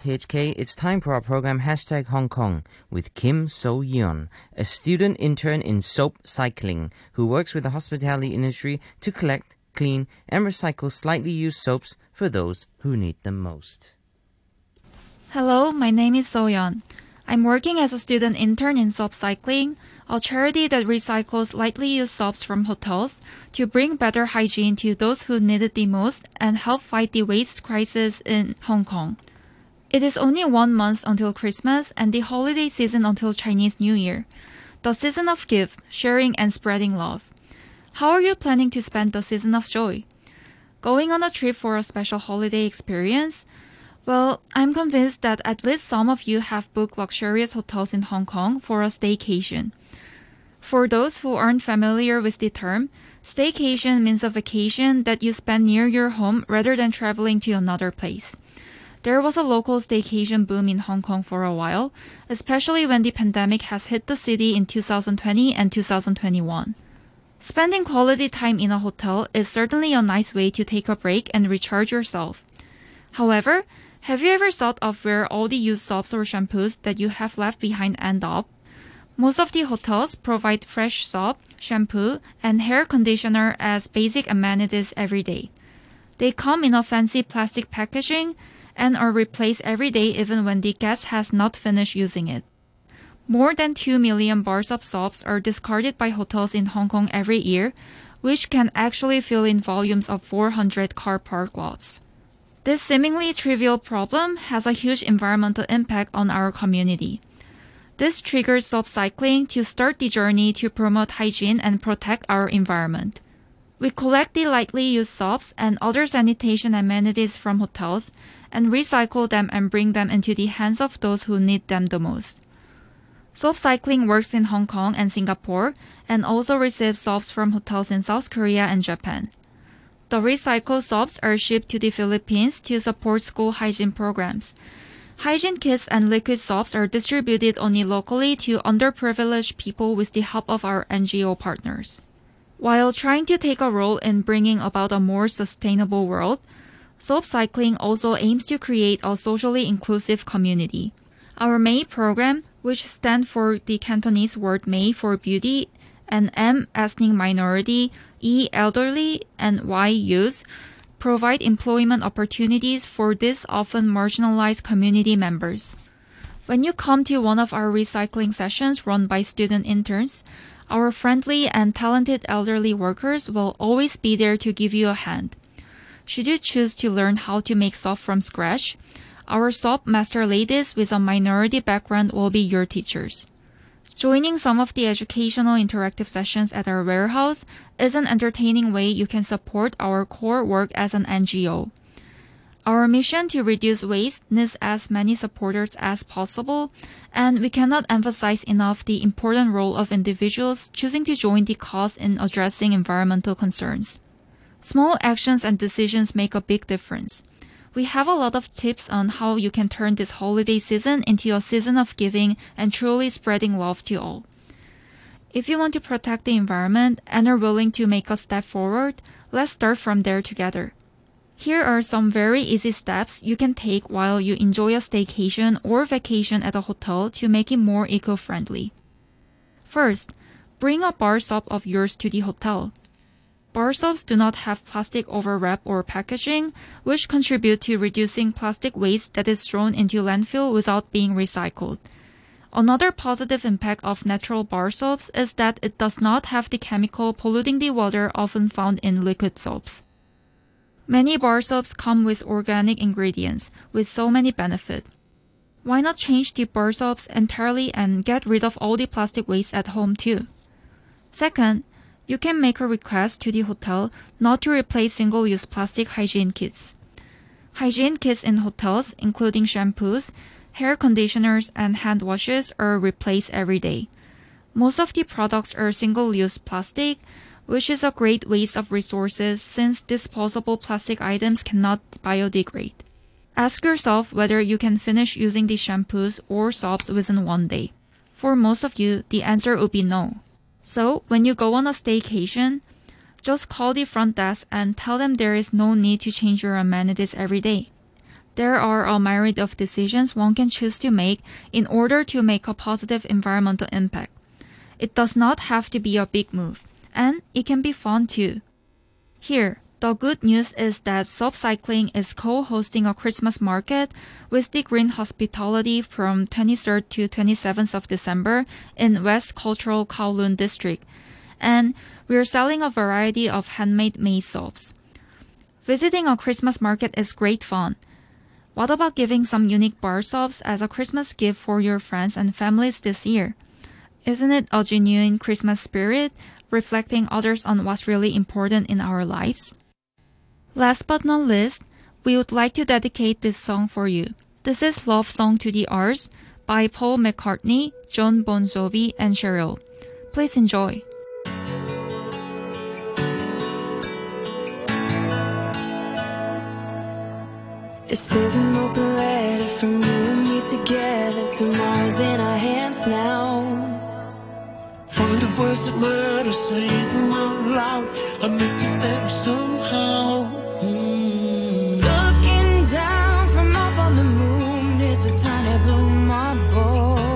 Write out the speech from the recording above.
THK, it's time for our program Hashtag Hong Kong with Kim So Yeon, a student intern in soap cycling who works with the hospitality industry to collect, clean, and recycle slightly used soaps for those who need them most. Hello, my name is Soyeon. I'm working as a student intern in Soap Cycling, a charity that recycles lightly used soaps from hotels to bring better hygiene to those who need it the most and help fight the waste crisis in Hong Kong. It is only one month until Christmas and the holiday season until Chinese New Year, the season of gifts, sharing, and spreading love. How are you planning to spend the season of joy? Going on a trip for a special holiday experience? Well, I'm convinced that at least some of you have booked luxurious hotels in Hong Kong for a staycation. For those who aren't familiar with the term, staycation means a vacation that you spend near your home rather than traveling to another place. There was a local staycation boom in Hong Kong for a while, especially when the pandemic has hit the city in 2020 and 2021. Spending quality time in a hotel is certainly a nice way to take a break and recharge yourself. However, have you ever thought of where all the used soaps or shampoos that you have left behind end up? Most of the hotels provide fresh soap, shampoo, and hair conditioner as basic amenities every day. They come in a fancy plastic packaging and are replaced every day even when the guest has not finished using it. More than 2 million bars of soaps are discarded by hotels in Hong Kong every year, which can actually fill in volumes of 400 car park lots. This seemingly trivial problem has a huge environmental impact on our community. This triggers soap cycling to start the journey to promote hygiene and protect our environment. We collect the lightly used soaps and other sanitation amenities from hotels and recycle them and bring them into the hands of those who need them the most. Soap cycling works in Hong Kong and Singapore and also receives soaps from hotels in South Korea and Japan. The recycled soaps are shipped to the Philippines to support school hygiene programs. Hygiene kits and liquid soaps are distributed only locally to underprivileged people with the help of our NGO partners. While trying to take a role in bringing about a more sustainable world, Soap Cycling also aims to create a socially inclusive community. Our MEY program, which stands for the Cantonese word May for beauty, and M ethnic minority, E elderly, and Y youth, provide employment opportunities for these often marginalized community members. When you come to one of our recycling sessions run by student interns, our friendly and talented elderly workers will always be there to give you a hand. Should you choose to learn how to make soap from scratch, our soap master ladies with a minority background will be your teachers. Joining some of the educational interactive sessions at our warehouse is an entertaining way you can support our core work as an NGO. Our mission to reduce waste needs as many supporters as possible, and we cannot emphasize enough the important role of individuals choosing to join the cause in addressing environmental concerns. Small actions and decisions make a big difference we have a lot of tips on how you can turn this holiday season into a season of giving and truly spreading love to all. If you want to protect the environment and are willing to make a step forward, let's start from there together. Here are some very easy steps you can take while you enjoy a staycation or vacation at a hotel to make it more eco-friendly. First, bring a bar soap of yours to the hotel. Bar soaps do not have plastic overwrap or packaging, which contribute to reducing plastic waste that is thrown into landfill without being recycled. Another positive impact of natural bar soaps is that it does not have the chemical polluting the water often found in liquid soaps. Many bar soaps come with organic ingredients with so many benefits. Why not change the bar soaps entirely and get rid of all the plastic waste at home too? Second, you can make a request to the hotel not to replace single-use plastic hygiene kits. Hygiene kits in hotels, including shampoos, hair conditioners, and hand washes, are replaced every day. Most of the products are single-use plastic, which is a great waste of resources since disposable plastic items cannot biodegrade. Ask yourself whether you can finish using the shampoos or soaps within one day. For most of you, the answer would be no. So when you go on a staycation, just call the front desk and tell them there is no need to change your amenities every day. There are a myriad of decisions one can choose to make in order to make a positive environmental impact. It does not have to be a big move, and it can be fun too. Here, the good news is that Soap Cycling is co-hosting a Christmas market with the Green Hospitality from 23rd to 27th of December in West Cultural Kowloon District, and we're selling a variety of handmade made soaps. Visiting a Christmas market is great fun. What about giving some unique bar soaps as a Christmas gift for your friends and families this year? Isn't it a genuine Christmas spirit, reflecting others on what's really important in our lives? Last but not least, we would like to dedicate this song for you. This is Love Song to the Earth by Paul McCartney, Jon Bon Jovi, and Sheryl. Please enjoy. This is an open letter from you and me together. Tomorrow's in our hands now. Words that matter, say them out loud. I make it better somehow. Hmm. Looking down from up on the moon is a tiny blue marble.